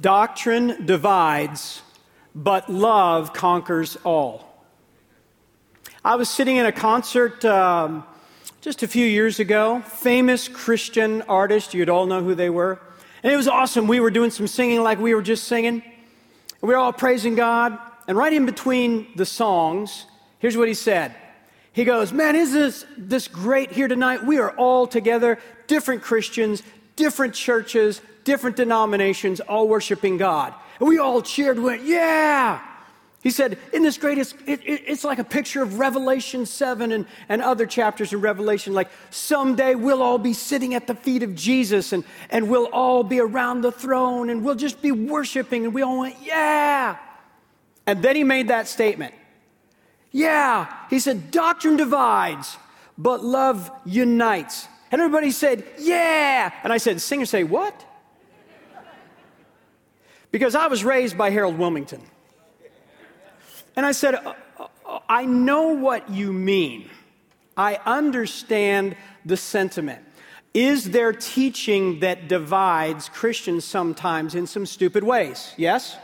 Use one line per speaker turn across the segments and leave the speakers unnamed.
Doctrine divides, but love conquers all. I was sitting in a concert um, just a few years ago, famous Christian artist, you'd all know who they were. And it was awesome. We were doing some singing like we were just singing. We were all praising God. And right in between the songs, here's what he said. He goes, Man, is this, this great here tonight? We are all together, different Christians, different churches, different denominations, all worshiping God. And we all cheered, went, Yeah! He said, In this greatest, it, it, it's like a picture of Revelation 7 and, and other chapters in Revelation. Like someday we'll all be sitting at the feet of Jesus and, and we'll all be around the throne and we'll just be worshiping. And we all went, Yeah. And then he made that statement. Yeah. He said, Doctrine divides, but love unites. And everybody said, Yeah. And I said, Singer, say, What? Because I was raised by Harold Willmington. And I said, uh, uh, I know what you mean. I understand the sentiment. Is there teaching that divides Christians sometimes in some stupid ways? Yes?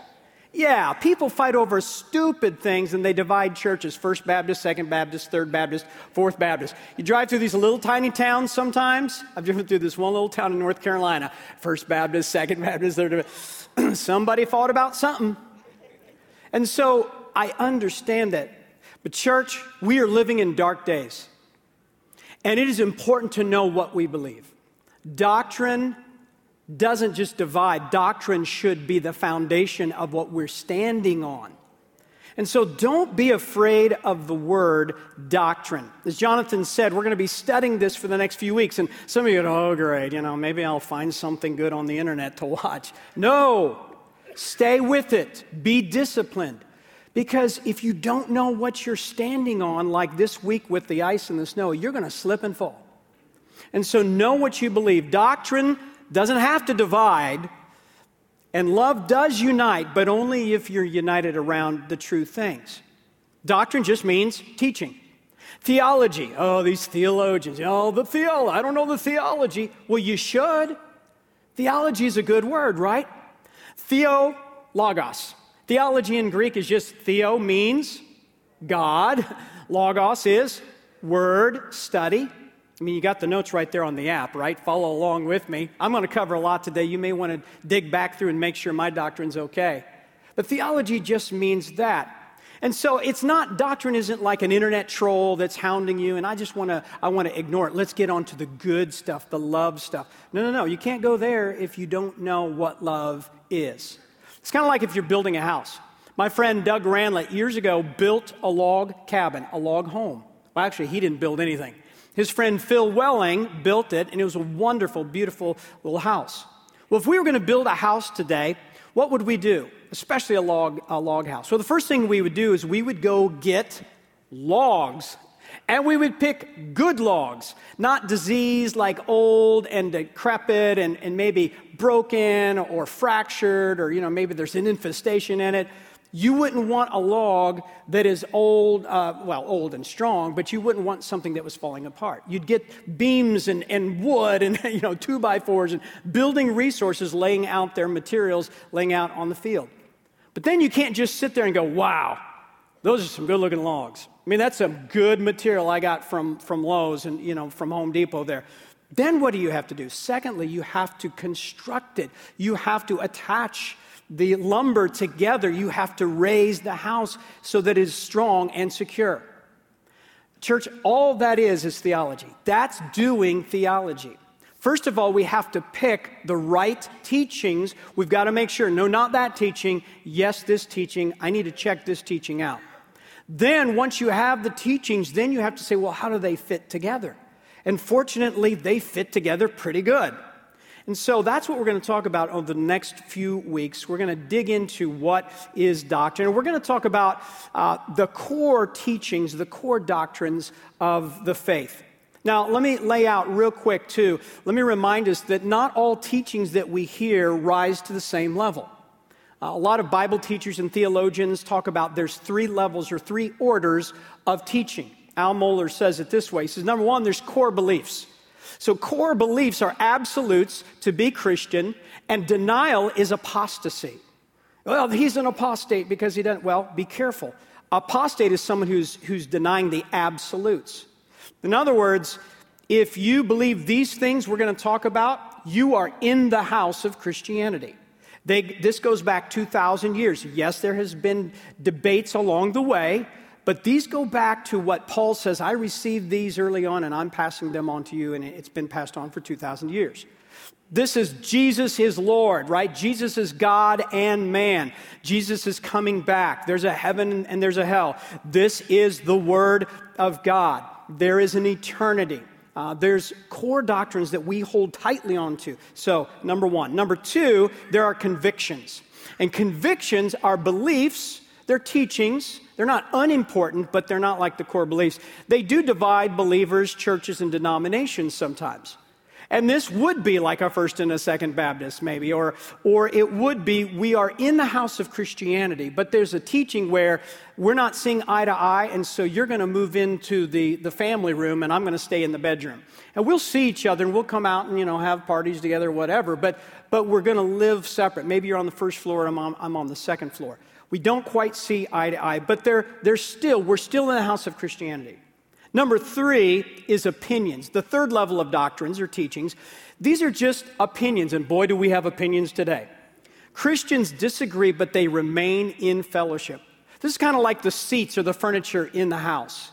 Yeah, people fight over stupid things and they divide churches First Baptist, Second Baptist, Third Baptist, Fourth Baptist. You drive through these little tiny towns sometimes. I've driven through this one little town in North Carolina First Baptist, Second Baptist, Third Baptist. Somebody fought about something. And so I understand that. But, church, we are living in dark days. And it is important to know what we believe. Doctrine doesn't just divide, doctrine should be the foundation of what we're standing on. And so don't be afraid of the word doctrine. As Jonathan said, we're going to be studying this for the next few weeks. And some of you go, oh, great, you know, maybe I'll find something good on the internet to watch. No, stay with it, be disciplined. Because if you don't know what you're standing on, like this week with the ice and the snow, you're going to slip and fall. And so know what you believe. Doctrine doesn't have to divide, and love does unite, but only if you're united around the true things. Doctrine just means teaching. Theology, oh, these theologians, oh, the theology, I don't know the theology. Well, you should. Theology is a good word, right? Theo, logos. Theology in Greek is just theo means God, logos is word, study. I mean, you got the notes right there on the app, right? Follow along with me. I'm going to cover a lot today. You may want to dig back through and make sure my doctrine's okay. But theology just means that. And so it's not doctrine isn't like an internet troll that's hounding you and I just want to I want to ignore it. Let's get on to the good stuff, the love stuff. No, no, no. You can't go there if you don't know what love is. It's kind of like if you're building a house. My friend Doug Randlett years ago built a log cabin, a log home. Well, actually, he didn't build anything. His friend Phil Welling built it, and it was a wonderful, beautiful little house. Well, if we were going to build a house today, what would we do? Especially a log, a log house. So the first thing we would do is we would go get logs and we would pick good logs, not diseased like old and decrepit and, and maybe broken or fractured or, you know, maybe there's an infestation in it. You wouldn't want a log that is old, uh, well, old and strong, but you wouldn't want something that was falling apart. You'd get beams and, and wood and, you know, two by fours and building resources laying out their materials, laying out on the field. But then you can't just sit there and go, wow, those are some good looking logs. I mean, that's some good material I got from, from Lowe's and, you know, from Home Depot there. Then what do you have to do? Secondly, you have to construct it. You have to attach the lumber together. You have to raise the house so that it is strong and secure. Church, all that is is theology. That's doing theology. First of all, we have to pick the right teachings. We've got to make sure no, not that teaching. Yes, this teaching. I need to check this teaching out. Then, once you have the teachings, then you have to say, well, how do they fit together? And fortunately, they fit together pretty good. And so that's what we're going to talk about over the next few weeks. We're going to dig into what is doctrine. And we're going to talk about uh, the core teachings, the core doctrines of the faith. Now, let me lay out real quick, too. Let me remind us that not all teachings that we hear rise to the same level. Uh, a lot of Bible teachers and theologians talk about there's three levels or three orders of teaching. Al Mohler says it this way. He says, number one, there's core beliefs. So, core beliefs are absolutes to be Christian, and denial is apostasy. Well, he's an apostate because he doesn't. Well, be careful. Apostate is someone who's, who's denying the absolutes. In other words, if you believe these things we're going to talk about, you are in the house of Christianity. They, this goes back 2,000 years. Yes, there has been debates along the way, but these go back to what Paul says I received these early on and I'm passing them on to you, and it's been passed on for 2,000 years. This is Jesus is Lord, right? Jesus is God and man. Jesus is coming back. There's a heaven and there's a hell. This is the Word of God. There is an eternity. Uh, there's core doctrines that we hold tightly onto. So, number one. Number two, there are convictions. And convictions are beliefs, they're teachings they're not unimportant, but they're not like the core beliefs. They do divide believers, churches, and denominations sometimes. And this would be like a First and a Second Baptist, maybe, or, or it would be we are in the house of Christianity, but there's a teaching where we're not seeing eye to eye, and so you're going to move into the, the family room, and I'm going to stay in the bedroom. And we'll see each other, and we'll come out and, you know, have parties together, whatever, but, but we're going to live separate. Maybe you're on the first floor, and I'm on, I'm on the second floor. We don't quite see eye to eye, but they're, they're still, we're still in the house of Christianity. Number three is opinions. The third level of doctrines or teachings, these are just opinions, and boy, do we have opinions today. Christians disagree, but they remain in fellowship. This is kind of like the seats or the furniture in the house.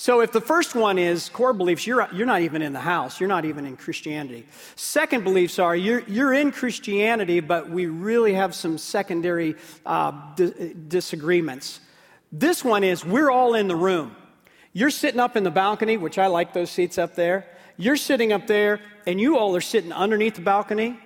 So if the first one is core beliefs, you're, you're not even in the house, you're not even in Christianity. Second beliefs are you're, you're in Christianity, but we really have some secondary uh, di- disagreements. This one is we're all in the room. You're sitting up in the balcony, which I like those seats up there. You're sitting up there, and you all are sitting underneath the balcony,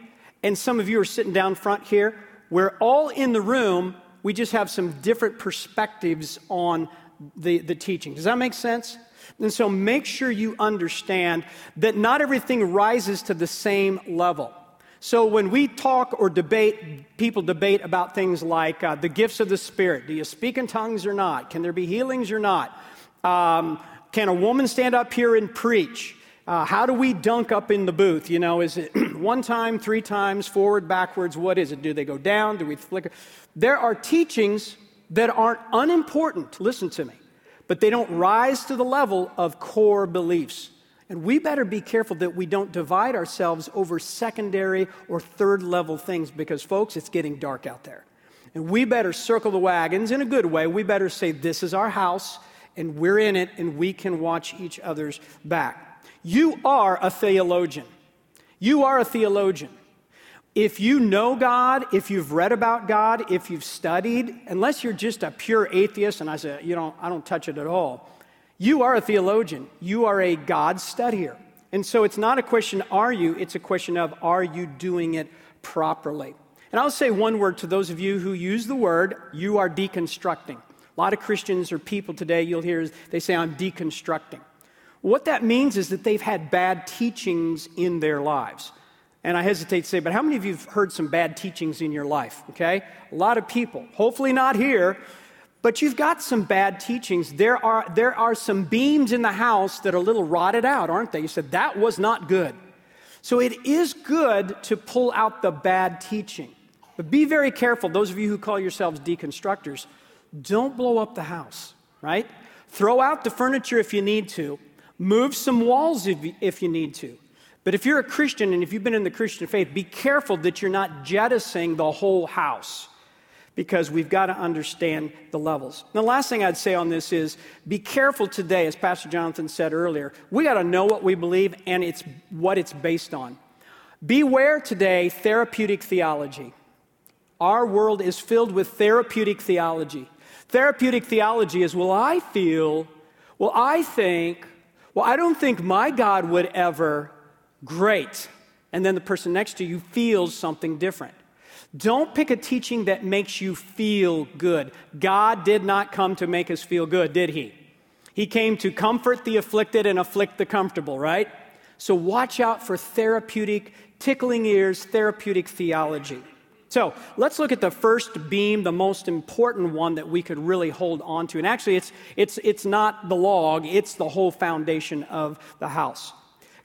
and some of you are sitting down front here. We're all in the room. We just have some different perspectives on the, the teaching. Does that make sense? And so make sure you understand that not everything rises to the same level. So when we talk or debate, people debate about things like uh, the gifts of the Spirit. Do you speak in tongues or not? Can there be healings or not? Um, can a woman stand up here and preach? Uh, how do we dunk up in the booth? You know, is it one time, three times, forward, backwards? What is it? Do they go down? Do we flicker? There are teachings that aren't unimportant, listen to me, but they don't rise to the level of core beliefs. And we better be careful that we don't divide ourselves over secondary or third level things because, folks, it's getting dark out there. And we better circle the wagons in a good way. We better say, This is our house, and we're in it, and we can watch each other's back. You are a theologian. You are a theologian. If you know God, if you've read about God, if you've studied, unless you're just a pure atheist, and I say, you know, I don't touch it at all, you are a theologian. You are a God studier. And so it's not a question, are you? It's a question of, are you doing it properly? And I'll say one word to those of you who use the word, you are deconstructing. A lot of Christians or people today, you'll hear, they say, I'm deconstructing. What that means is that they've had bad teachings in their lives. And I hesitate to say, but how many of you have heard some bad teachings in your life? Okay? A lot of people. Hopefully not here, but you've got some bad teachings. There are, there are some beams in the house that are a little rotted out, aren't they? You said, that was not good. So it is good to pull out the bad teaching. But be very careful, those of you who call yourselves deconstructors, don't blow up the house, right? Throw out the furniture if you need to, move some walls if you, if you need to. But if you're a Christian and if you've been in the Christian faith, be careful that you're not jettisoning the whole house because we've got to understand the levels. And the last thing I'd say on this is be careful today, as Pastor Jonathan said earlier. We got to know what we believe and it's what it's based on. Beware today therapeutic theology. Our world is filled with therapeutic theology. Therapeutic theology is, well, I feel, well, I think, well, I don't think my God would ever Great. And then the person next to you feels something different. Don't pick a teaching that makes you feel good. God did not come to make us feel good, did He? He came to comfort the afflicted and afflict the comfortable, right? So watch out for therapeutic, tickling ears, therapeutic theology. So let's look at the first beam, the most important one that we could really hold on to. And actually, it's, it's, it's not the log, it's the whole foundation of the house.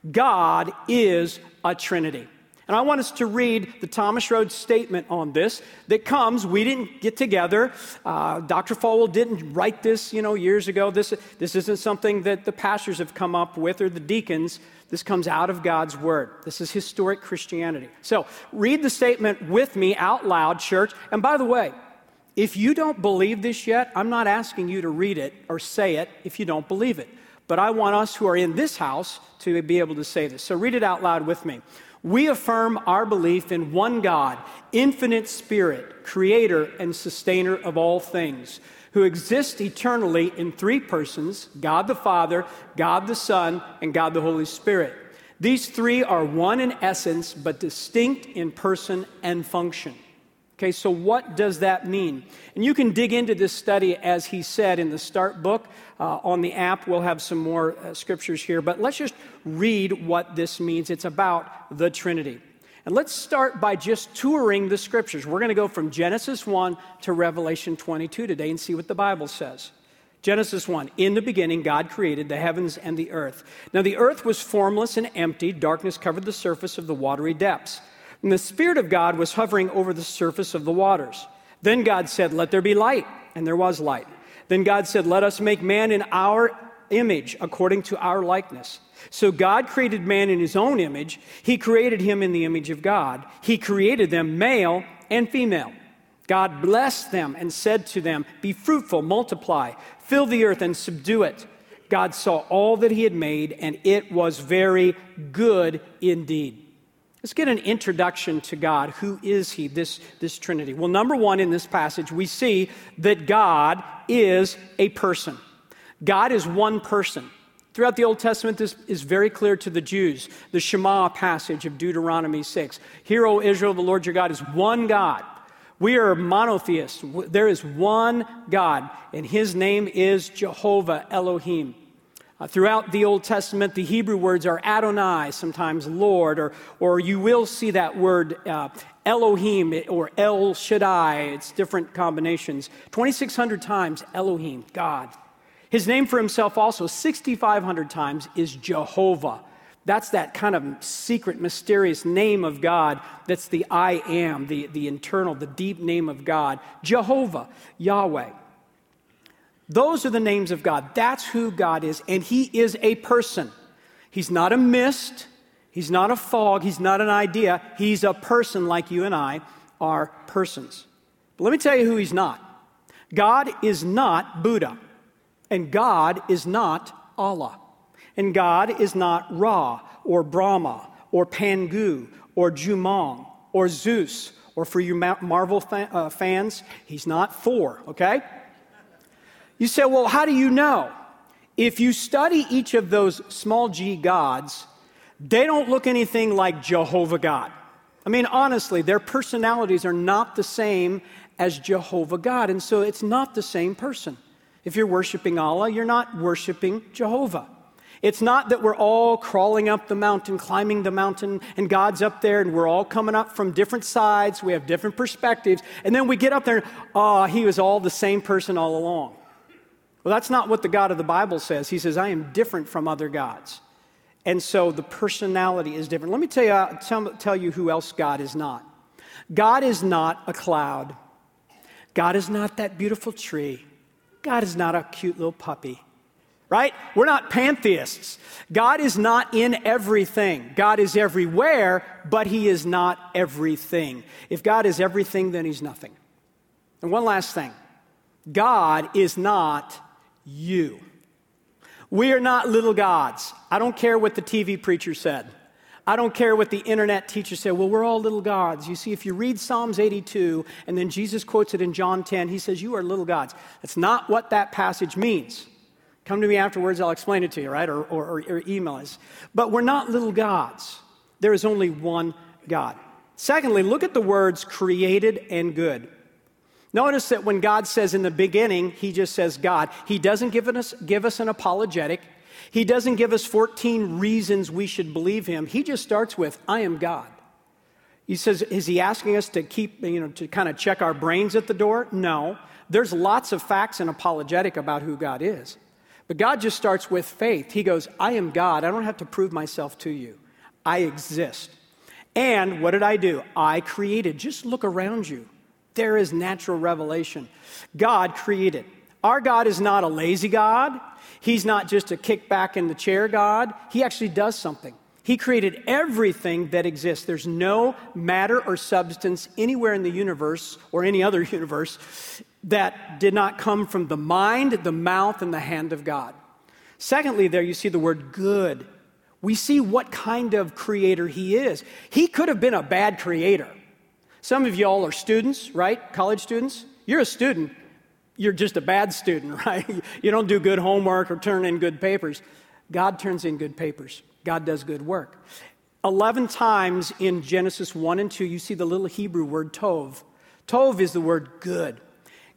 God is a Trinity. And I want us to read the Thomas Road statement on this that comes. We didn't get together. Uh, Dr. Falwell didn't write this, you know, years ago. This, this isn't something that the pastors have come up with or the deacons. This comes out of God's Word. This is historic Christianity. So read the statement with me out loud, church. And by the way, if you don't believe this yet, I'm not asking you to read it or say it if you don't believe it. But I want us who are in this house to be able to say this. So read it out loud with me. We affirm our belief in one God, infinite spirit, creator and sustainer of all things, who exists eternally in three persons God the Father, God the Son, and God the Holy Spirit. These three are one in essence, but distinct in person and function. Okay, so what does that mean? And you can dig into this study, as he said in the start book. Uh, on the app, we'll have some more uh, scriptures here, but let's just read what this means. It's about the Trinity. And let's start by just touring the scriptures. We're going to go from Genesis 1 to Revelation 22 today and see what the Bible says. Genesis 1 In the beginning, God created the heavens and the earth. Now, the earth was formless and empty, darkness covered the surface of the watery depths. And the Spirit of God was hovering over the surface of the waters. Then God said, Let there be light. And there was light. Then God said, Let us make man in our image, according to our likeness. So God created man in his own image. He created him in the image of God. He created them male and female. God blessed them and said to them, Be fruitful, multiply, fill the earth and subdue it. God saw all that he had made, and it was very good indeed. Let's get an introduction to God. Who is He, this, this Trinity? Well, number one, in this passage, we see that God is a person. God is one person. Throughout the Old Testament, this is very clear to the Jews. The Shema passage of Deuteronomy 6. Hear, O Israel, the Lord your God is one God. We are monotheists. There is one God, and his name is Jehovah Elohim. Uh, throughout the Old Testament, the Hebrew words are Adonai, sometimes Lord, or, or you will see that word uh, Elohim or El Shaddai. It's different combinations. 2,600 times Elohim, God. His name for himself also, 6,500 times, is Jehovah. That's that kind of secret, mysterious name of God. That's the I am, the, the internal, the deep name of God. Jehovah, Yahweh. Those are the names of God. That's who God is. And He is a person. He's not a mist. He's not a fog. He's not an idea. He's a person like you and I are persons. But let me tell you who He's not God is not Buddha. And God is not Allah. And God is not Ra or Brahma or Pangu or Jumong or Zeus or for you Marvel uh, fans, he's not Thor, okay? You say, well, how do you know? If you study each of those small g gods, they don't look anything like Jehovah God. I mean, honestly, their personalities are not the same as Jehovah God, and so it's not the same person. If you're worshiping Allah, you're not worshiping Jehovah. It's not that we're all crawling up the mountain, climbing the mountain, and God's up there, and we're all coming up from different sides. We have different perspectives. And then we get up there, and, oh, he was all the same person all along. Well, that's not what the God of the Bible says. He says, I am different from other gods. And so the personality is different. Let me tell you, uh, tell, tell you who else God is not. God is not a cloud. God is not that beautiful tree. God is not a cute little puppy, right? We're not pantheists. God is not in everything. God is everywhere, but He is not everything. If God is everything, then He's nothing. And one last thing God is not you. We are not little gods. I don't care what the TV preacher said. I don't care what the internet teacher said. Well, we're all little gods. You see, if you read Psalms 82 and then Jesus quotes it in John 10, he says, You are little gods. That's not what that passage means. Come to me afterwards, I'll explain it to you, right? Or, or, or email us. But we're not little gods. There is only one God. Secondly, look at the words created and good. Notice that when God says in the beginning, He just says God. He doesn't give us, give us an apologetic. He doesn't give us 14 reasons we should believe Him. He just starts with, I am God. He says, Is He asking us to keep, you know, to kind of check our brains at the door? No. There's lots of facts and apologetic about who God is. But God just starts with faith. He goes, I am God. I don't have to prove myself to you. I exist. And what did I do? I created. Just look around you. There is natural revelation. God created. Our God is not a lazy God. He's not just a kick back in the chair God. He actually does something. He created everything that exists. There's no matter or substance anywhere in the universe or any other universe that did not come from the mind, the mouth, and the hand of God. Secondly, there you see the word good. We see what kind of creator he is. He could have been a bad creator. Some of y'all are students, right? College students. You're a student. You're just a bad student, right? You don't do good homework or turn in good papers. God turns in good papers. God does good work. 11 times in Genesis 1 and 2, you see the little Hebrew word tov. Tov is the word good.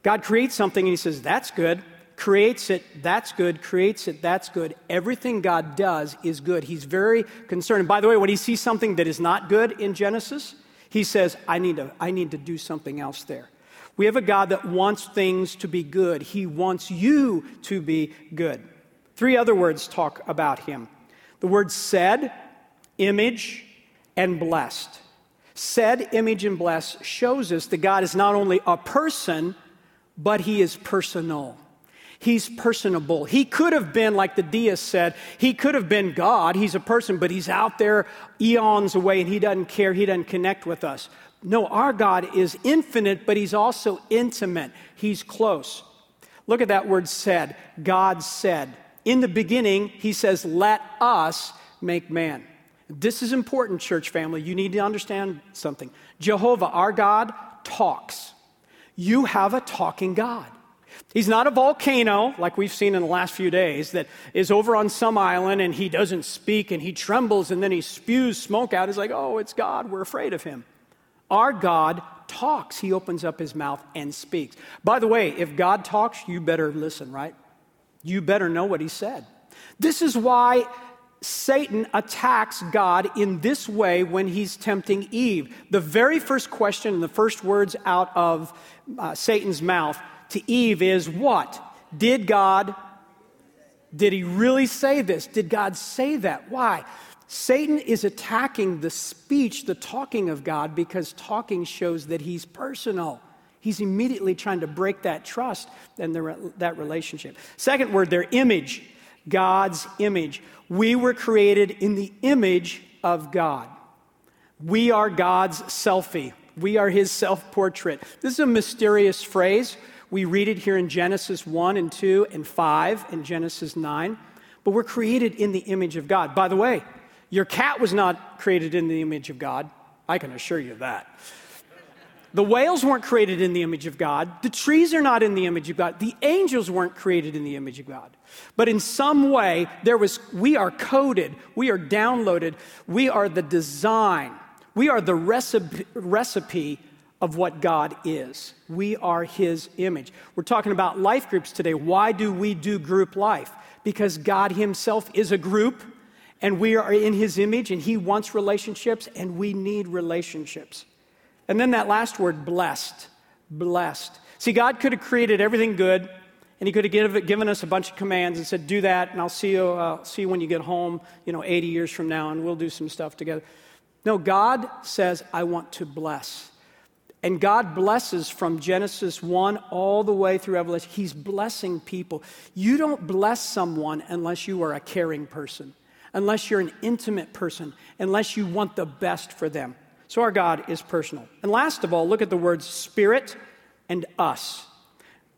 God creates something and he says, That's good. Creates it, that's good. Creates it, that's good. Everything God does is good. He's very concerned. And by the way, when he sees something that is not good in Genesis, he says, I need to, I need to do something else there. We have a God that wants things to be good. He wants you to be good. Three other words talk about him the word said, image, and blessed. Said, image, and blessed shows us that God is not only a person, but he is personal. He's personable. He could have been, like the deist said, he could have been God. He's a person, but he's out there eons away and he doesn't care. He doesn't connect with us. No, our God is infinite, but he's also intimate. He's close. Look at that word said. God said. In the beginning, he says, Let us make man. This is important, church family. You need to understand something. Jehovah, our God, talks you have a talking God. He's not a volcano like we've seen in the last few days that is over on some island and he doesn't speak and he trembles and then he spews smoke out. He's like, oh, it's God. We're afraid of him. Our God talks. He opens up his mouth and speaks. By the way, if God talks, you better listen, right? You better know what he said. This is why Satan attacks God in this way when he's tempting Eve. The very first question and the first words out of uh, Satan's mouth to Eve is what? Did God, did he really say this? Did God say that? Why? Satan is attacking the speech, the talking of God, because talking shows that he's personal. He's immediately trying to break that trust and the, that relationship. Second word, their image. God's image. We were created in the image of God. We are God's selfie. We are his self portrait. This is a mysterious phrase. We read it here in Genesis 1 and 2 and 5 and Genesis 9. But we're created in the image of God. By the way, your cat was not created in the image of God. I can assure you that. The whales weren't created in the image of God. The trees are not in the image of God. The angels weren't created in the image of God. But in some way, there was, we are coded, we are downloaded, we are the design, we are the recipe, recipe of what God is. We are His image. We're talking about life groups today. Why do we do group life? Because God Himself is a group, and we are in His image, and He wants relationships, and we need relationships. And then that last word, blessed. Blessed. See, God could have created everything good, and He could have give, given us a bunch of commands and said, Do that, and I'll see you, uh, see you when you get home, you know, 80 years from now, and we'll do some stuff together. No, God says, I want to bless. And God blesses from Genesis 1 all the way through Revelation. He's blessing people. You don't bless someone unless you are a caring person, unless you're an intimate person, unless you want the best for them. So our God is personal. And last of all, look at the words spirit and us.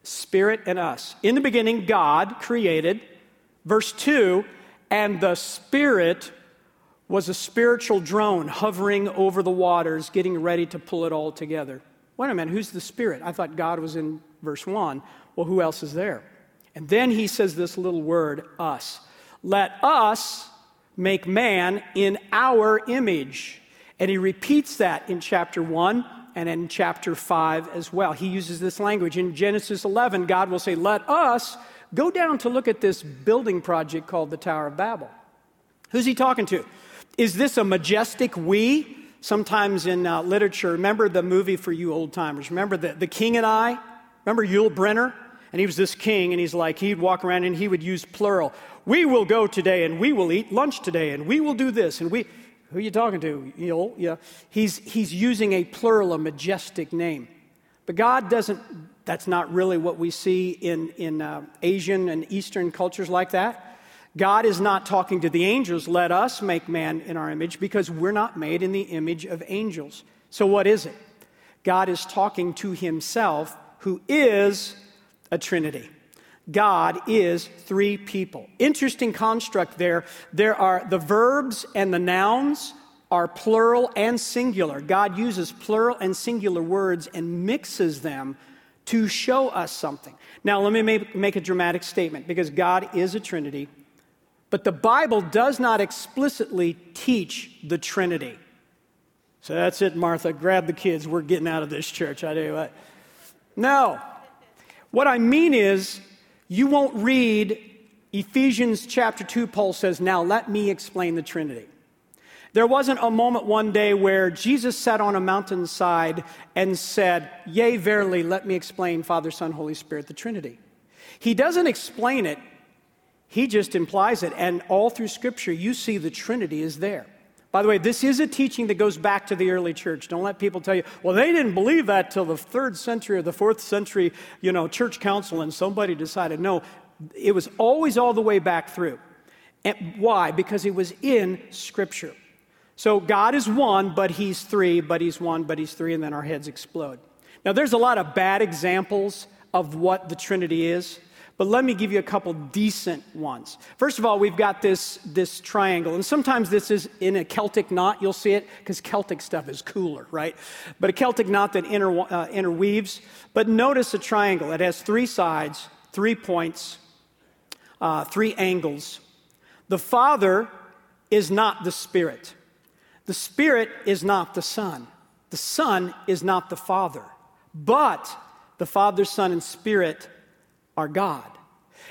Spirit and us. In the beginning, God created. Verse 2 and the Spirit was a spiritual drone hovering over the waters, getting ready to pull it all together. Wait a minute, who's the Spirit? I thought God was in verse 1. Well, who else is there? And then he says this little word, us. Let us make man in our image and he repeats that in chapter 1 and in chapter 5 as well. He uses this language. In Genesis 11, God will say, Let us go down to look at this building project called the Tower of Babel. Who's he talking to? Is this a majestic we? Sometimes in uh, literature, remember the movie for you old timers? Remember the, the King and I? Remember Yul Brynner? And he was this king, and he's like, he'd walk around and he would use plural. We will go today, and we will eat lunch today, and we will do this, and we. Who are you talking to? Know, yeah. He's, he's using a plural, a majestic name. But God doesn't, that's not really what we see in, in uh, Asian and Eastern cultures like that. God is not talking to the angels, let us make man in our image, because we're not made in the image of angels. So, what is it? God is talking to himself, who is a trinity. God is three people. Interesting construct there. There are the verbs and the nouns are plural and singular. God uses plural and singular words and mixes them to show us something. Now, let me make, a dramatic statement because God is a Trinity, but the Bible does not explicitly teach the Trinity. So that's it, Martha. Grab the kids. We're getting out of this church. I you what. No. What I mean is, you won't read Ephesians chapter 2, Paul says, Now let me explain the Trinity. There wasn't a moment one day where Jesus sat on a mountainside and said, Yea, verily, let me explain Father, Son, Holy Spirit, the Trinity. He doesn't explain it, he just implies it. And all through Scripture, you see the Trinity is there. By the way, this is a teaching that goes back to the early church. Don't let people tell you, well, they didn't believe that till the third century or the fourth century, you know, church council, and somebody decided. No, it was always all the way back through. And why? Because it was in Scripture. So God is one, but He's three, but He's one, but He's three, and then our heads explode. Now, there's a lot of bad examples of what the Trinity is, but let me give you a couple decent ones. First of all, we've got this, this triangle, and sometimes this is in a Celtic knot. You'll see it because Celtic stuff is cooler, right? But a Celtic knot that inter, uh, interweaves. But notice a triangle. It has three sides, three points, uh, three angles. The Father is not the Spirit. The Spirit is not the Son. The Son is not the Father. But the Father, Son, and Spirit are God.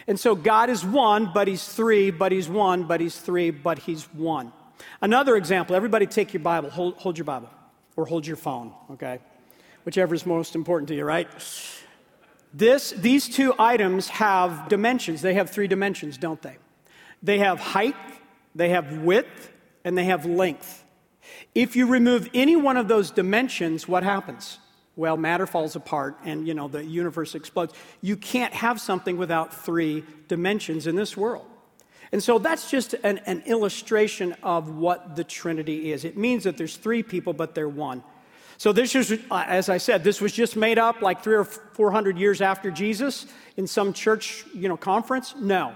And so God is one, but He's three, but He's one, but He's three, but He's one. Another example everybody take your Bible, hold, hold your Bible, or hold your phone, okay? Whichever is most important to you, right? This, these two items have dimensions. They have three dimensions, don't they? They have height, they have width, and they have length. If you remove any one of those dimensions, what happens? Well, matter falls apart and you know the universe explodes. You can't have something without three dimensions in this world. And so that's just an, an illustration of what the Trinity is. It means that there's three people, but they're one. So this is, uh, as I said, this was just made up like three or four hundred years after Jesus in some church, you know, conference. No.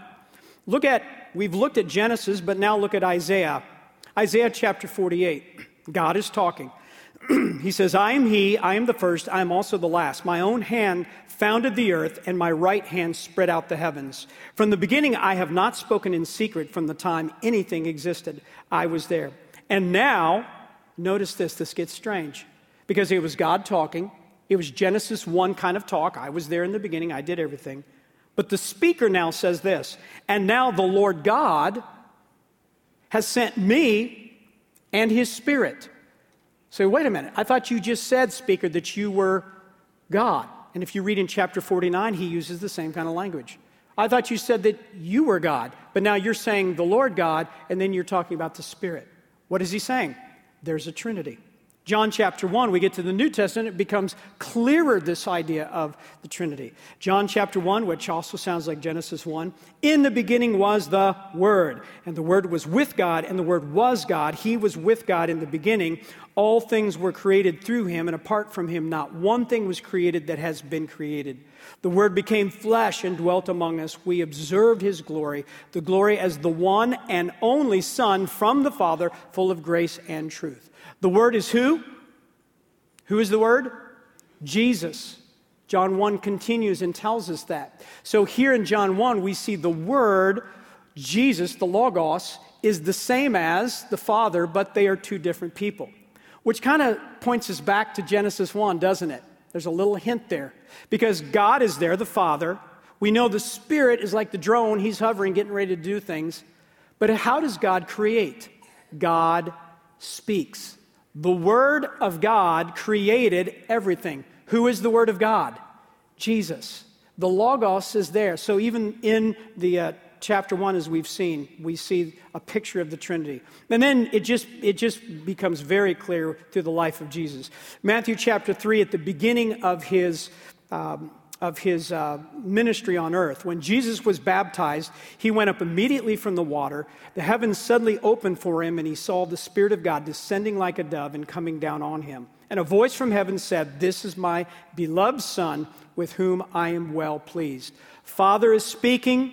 Look at, we've looked at Genesis, but now look at Isaiah. Isaiah chapter 48. God is talking. he says, I am He, I am the first, I am also the last. My own hand founded the earth, and my right hand spread out the heavens. From the beginning, I have not spoken in secret from the time anything existed. I was there. And now, notice this, this gets strange, because it was God talking. It was Genesis 1 kind of talk. I was there in the beginning, I did everything. But the speaker now says this, and now the Lord God has sent me and his spirit. So, wait a minute. I thought you just said, speaker, that you were God. And if you read in chapter 49, he uses the same kind of language. I thought you said that you were God, but now you're saying the Lord God, and then you're talking about the Spirit. What is he saying? There's a Trinity. John chapter 1, we get to the New Testament, it becomes clearer this idea of the Trinity. John chapter 1, which also sounds like Genesis 1, in the beginning was the Word, and the Word was with God, and the Word was God. He was with God in the beginning. All things were created through him, and apart from him, not one thing was created that has been created. The Word became flesh and dwelt among us. We observed his glory, the glory as the one and only Son from the Father, full of grace and truth. The Word is who? Who is the Word? Jesus. John 1 continues and tells us that. So here in John 1, we see the Word, Jesus, the Logos, is the same as the Father, but they are two different people. Which kind of points us back to Genesis 1, doesn't it? There's a little hint there. Because God is there, the Father. We know the Spirit is like the drone, He's hovering, getting ready to do things. But how does God create? God speaks. The Word of God created everything. Who is the Word of God? Jesus. The Logos is there. So even in the uh, chapter one, as we've seen, we see a picture of the Trinity. And then it just, it just becomes very clear through the life of Jesus. Matthew chapter three, at the beginning of his um, of his uh, ministry on earth. When Jesus was baptized, he went up immediately from the water. The heavens suddenly opened for him, and he saw the Spirit of God descending like a dove and coming down on him. And a voice from heaven said, This is my beloved Son, with whom I am well pleased. Father is speaking,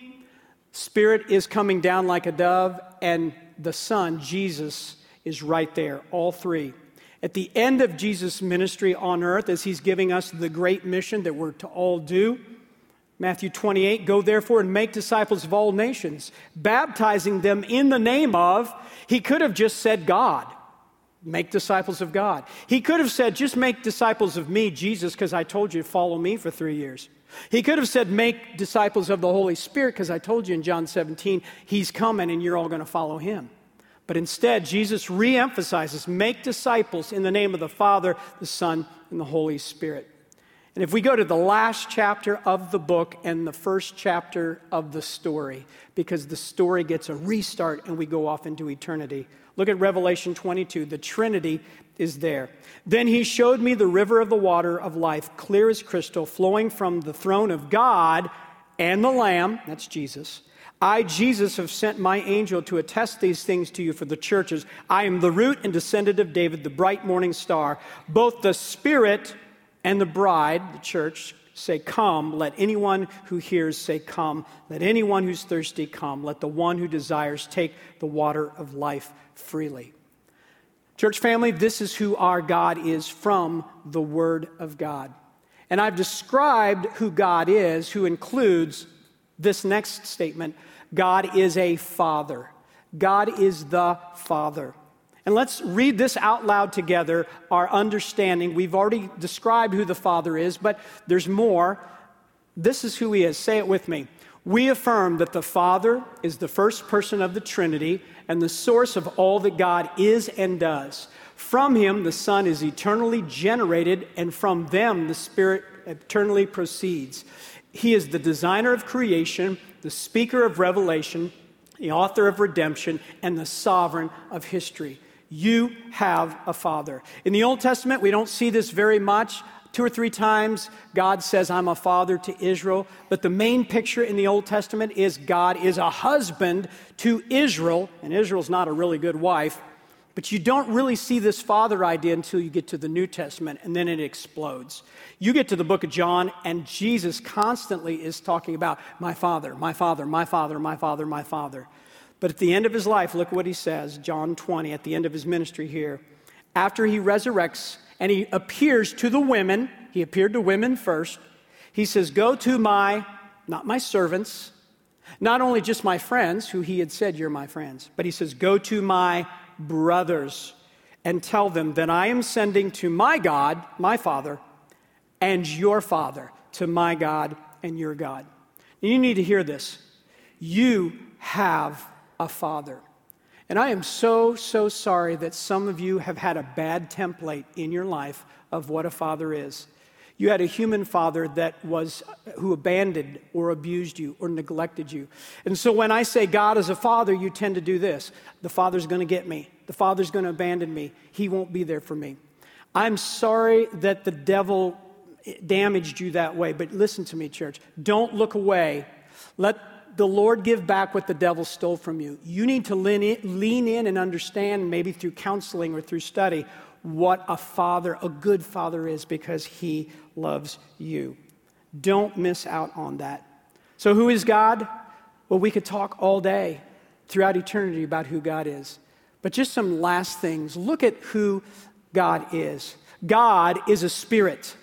Spirit is coming down like a dove, and the Son, Jesus, is right there, all three. At the end of Jesus' ministry on earth, as he's giving us the great mission that we're to all do, Matthew 28, go therefore and make disciples of all nations, baptizing them in the name of, he could have just said God, make disciples of God. He could have said, just make disciples of me, Jesus, because I told you to follow me for three years. He could have said, make disciples of the Holy Spirit, because I told you in John 17, he's coming and you're all going to follow him. But instead, Jesus reemphasizes make disciples in the name of the Father, the Son, and the Holy Spirit. And if we go to the last chapter of the book and the first chapter of the story, because the story gets a restart and we go off into eternity, look at Revelation 22. The Trinity is there. Then he showed me the river of the water of life, clear as crystal, flowing from the throne of God and the Lamb, that's Jesus I, Jesus, have sent my angel to attest these things to you for the churches. I am the root and descendant of David, the bright morning star. Both the Spirit and the bride, the church, say, Come. Let anyone who hears say, Come. Let anyone who's thirsty come. Let the one who desires take the water of life freely. Church family, this is who our God is from the Word of God. And I've described who God is, who includes this next statement God is a father. God is the father. And let's read this out loud together, our understanding. We've already described who the Father is, but there's more. This is who He is. Say it with me. We affirm that the Father is the first person of the Trinity and the source of all that God is and does. From Him, the Son is eternally generated, and from them, the Spirit eternally proceeds. He is the designer of creation, the speaker of revelation, the author of redemption, and the sovereign of history. You have a father. In the Old Testament, we don't see this very much. Two or three times, God says, I'm a father to Israel. But the main picture in the Old Testament is God is a husband to Israel, and Israel's not a really good wife. But you don't really see this father idea until you get to the New Testament, and then it explodes. You get to the book of John, and Jesus constantly is talking about my father, my father, my father, my father, my father. But at the end of his life, look what he says, John 20, at the end of his ministry here. After he resurrects and he appears to the women, he appeared to women first. He says, Go to my, not my servants, not only just my friends, who he had said, You're my friends, but he says, Go to my brothers and tell them that I am sending to my God, my Father, and your Father, to my God and your God. You need to hear this. You have a Father. And I am so, so sorry that some of you have had a bad template in your life of what a father is. You had a human father that was uh, who abandoned or abused you or neglected you. And so when I say God is a father, you tend to do this. The father's to get me. The father's to abandon me. He won't be there for me. I'm sorry that the devil eh, damaged you that way, but listen to me, church. Don't look away. Let the Lord give back what the devil stole from you. You need to lean in, lean in and understand, maybe through counseling or through study, what a father, a good father is because he loves you. Don't miss out on that. So, who is God? Well, we could talk all day throughout eternity about who God is. But just some last things. Look at who God is. God is a spirit.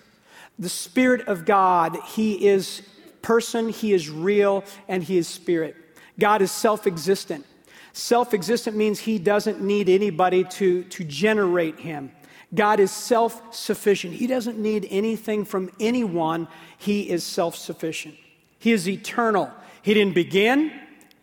The spirit of God, he is person, he is real, and he is spirit. God is self existent. Self existent means he doesn't need anybody to, to generate him. God is self sufficient. He doesn't need anything from anyone. He is self sufficient. He is eternal. He didn't begin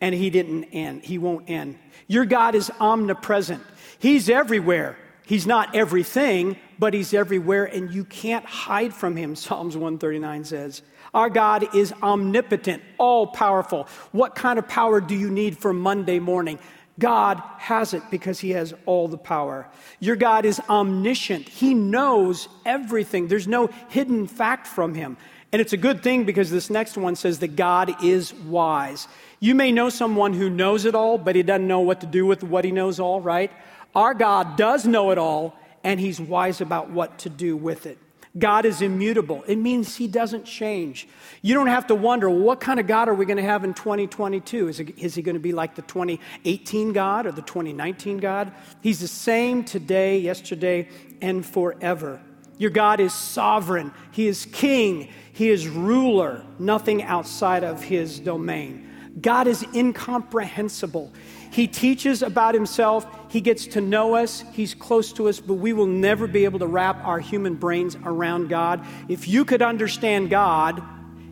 and he didn't end. He won't end. Your God is omnipresent. He's everywhere. He's not everything, but He's everywhere and you can't hide from Him, Psalms 139 says. Our God is omnipotent, all powerful. What kind of power do you need for Monday morning? God has it because He has all the power. Your God is omniscient. He knows everything. There's no hidden fact from Him. And it's a good thing because this next one says that God is wise. You may know someone who knows it all, but he doesn't know what to do with what he knows all, right? Our God does know it all, and he's wise about what to do with it. God is immutable. It means he doesn't change. You don't have to wonder, what kind of God are we going to have in 2022? Is, it, is he going to be like the 2018 God or the 2019 God? He's the same today, yesterday, and forever. Your God is sovereign. He is king. He is ruler. Nothing outside of his domain. God is incomprehensible. He teaches about himself, he gets to know us, he's close to us, but we will never be able to wrap our human brains around God. If you could understand God,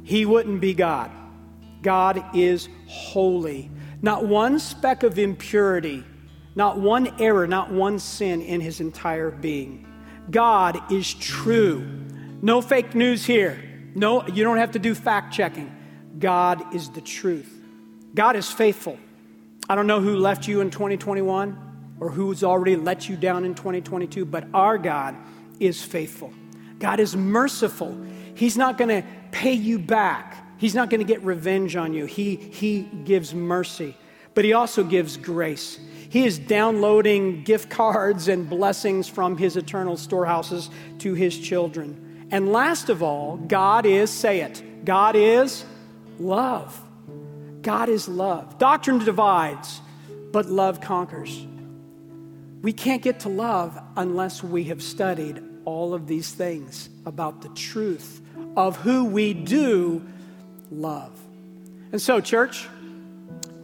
he wouldn't be God. God is holy. Not one speck of impurity, not one error, not one sin in his entire being. God is true. No fake news here. No, you don't have to do fact checking. God is the truth. God is faithful. I don't know who left you in 2021 or who's already let you down in 2022, but our God is faithful. God is merciful. He's not going to pay you back. He's not going to get revenge on you. He, he gives mercy, but He also gives grace. He is downloading gift cards and blessings from His eternal storehouses to His children. And last of all, God is, say it, God is love. God is love. Doctrine divides, but love conquers. We can't get to love unless we have studied all of these things about the truth of who we do love. And so, church,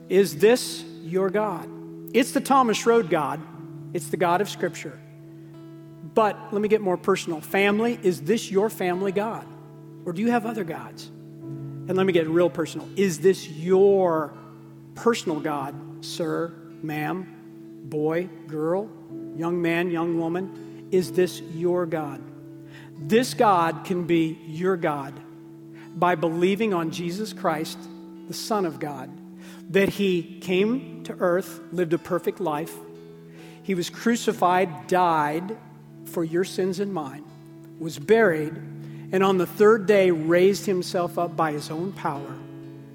is this your God? It's the Thomas Road God, it's the God of Scripture. But let me get more personal. Family, is this your family God? Or do you have other gods? And let me get real personal. Is this your personal God, sir, ma'am, boy, girl, young man, young woman? Is this your God? This God can be your God by believing on Jesus Christ, the Son of God, that He came to earth, lived a perfect life, He was crucified, died for your sins and mine, was buried and on the third day raised himself up by his own power.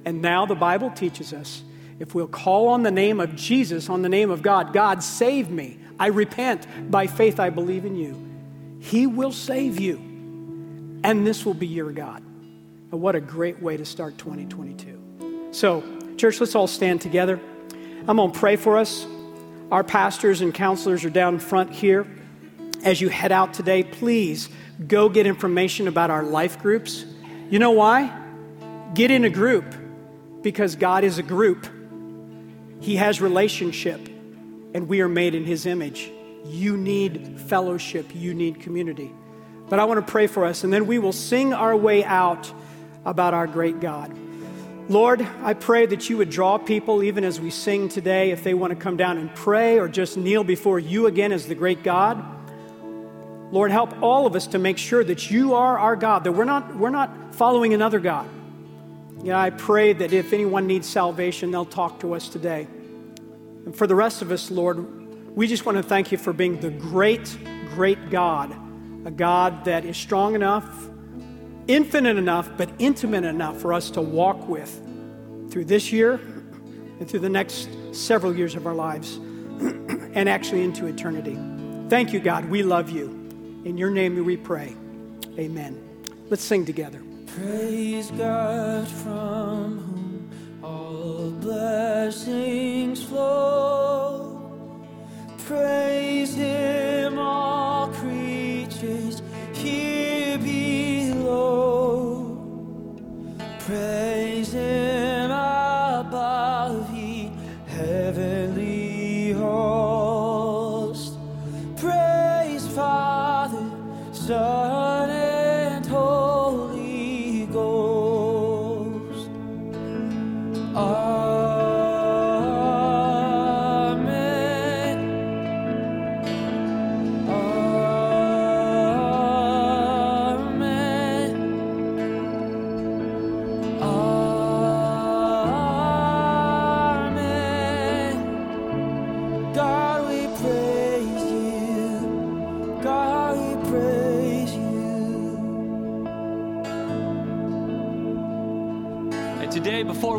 And now the Bible teaches us if we'll call on the name of Jesus, on the name of God, God, save me. I repent. By faith, I believe in you. He will save you. And this will be your God. And what a great way to start 2022. So, church, let's all stand together. I'm going to pray for us. Our pastors and counselors are down front here. As you head out today, please go get information about our life groups. You know why? Get in a group because God is a group. He has relationship, and we are made in His image. You need fellowship, you need community. But I want to pray for us, and then we will sing our way out about our great God. Lord, I pray that you would draw people, even as we sing today, if they want to come down and pray or just kneel before you again as the great God. Lord, help all of us to make sure that you are our God, that we're not, we're not following another God. Yeah, I pray that if anyone needs salvation, they'll talk to us today. And for the rest of us, Lord, we just want to thank you for being the great, great God, a God that is strong enough, infinite enough, but intimate enough for us to walk with through this year and through the next several years of our lives and actually into eternity. Thank you, God. We love you. In your name we pray. Amen. Let's sing together.
Praise God from whom all blessings flow. Praise Him, all creatures here below. Praise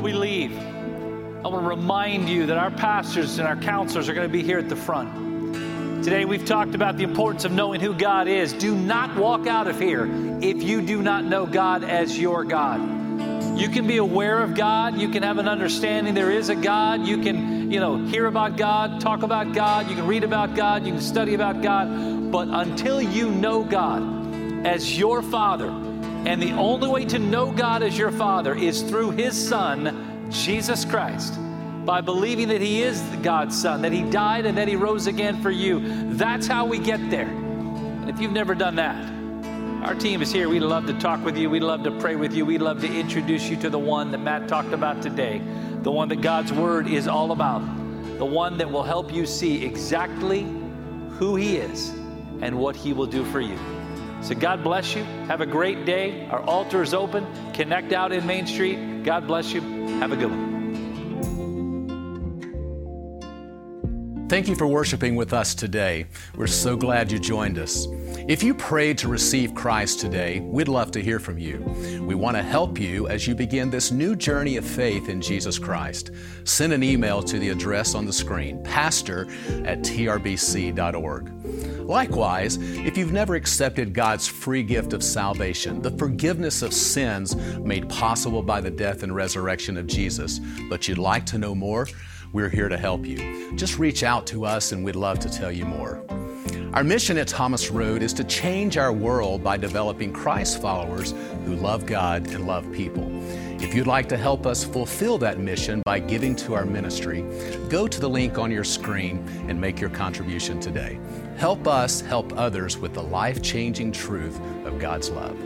we leave, I want to remind you that our pastors and our counselors are going to be here at the front. Today, we've talked about the importance of knowing who God is. Do not walk out of here if you do not know God as your God. You can be aware of God. You can have an understanding there is a God. You can, you know, hear about God, talk about God. You can read about God. You can study about God. But until you know God as your Father, and the only way to know God as your Father is through His Son, Jesus Christ, by believing that He is God's Son, that He died and that He rose again for you. That's how we get there. And if you've never done that, our team is here. We'd love to talk with you. We'd love to pray with you. We'd love to introduce you to the one that Matt talked about today, the one that God's Word is all about, the one that will help you see exactly who He is and what He will do for you. So, God bless you. Have a great day. Our altar is open. Connect out in Main Street. God bless you. Have a good one.
Thank you for worshiping with us today. We're so glad you joined us. If you prayed to receive Christ today, we'd love to hear from you. We want to help you as you begin this new journey of faith in Jesus Christ. Send an email to the address on the screen, pastor at trbc.org. Likewise, if you've never accepted God's free gift of salvation, the forgiveness of sins made possible by the death and resurrection of Jesus, but you'd like to know more, we're here to help you. Just reach out to us and we'd love to tell you more. Our mission at Thomas Road is to change our world by developing Christ followers who love God and love people. If you'd like to help us fulfill that mission by giving to our ministry, go to the link on your screen and make your contribution today. Help us help others with the life changing truth of God's love.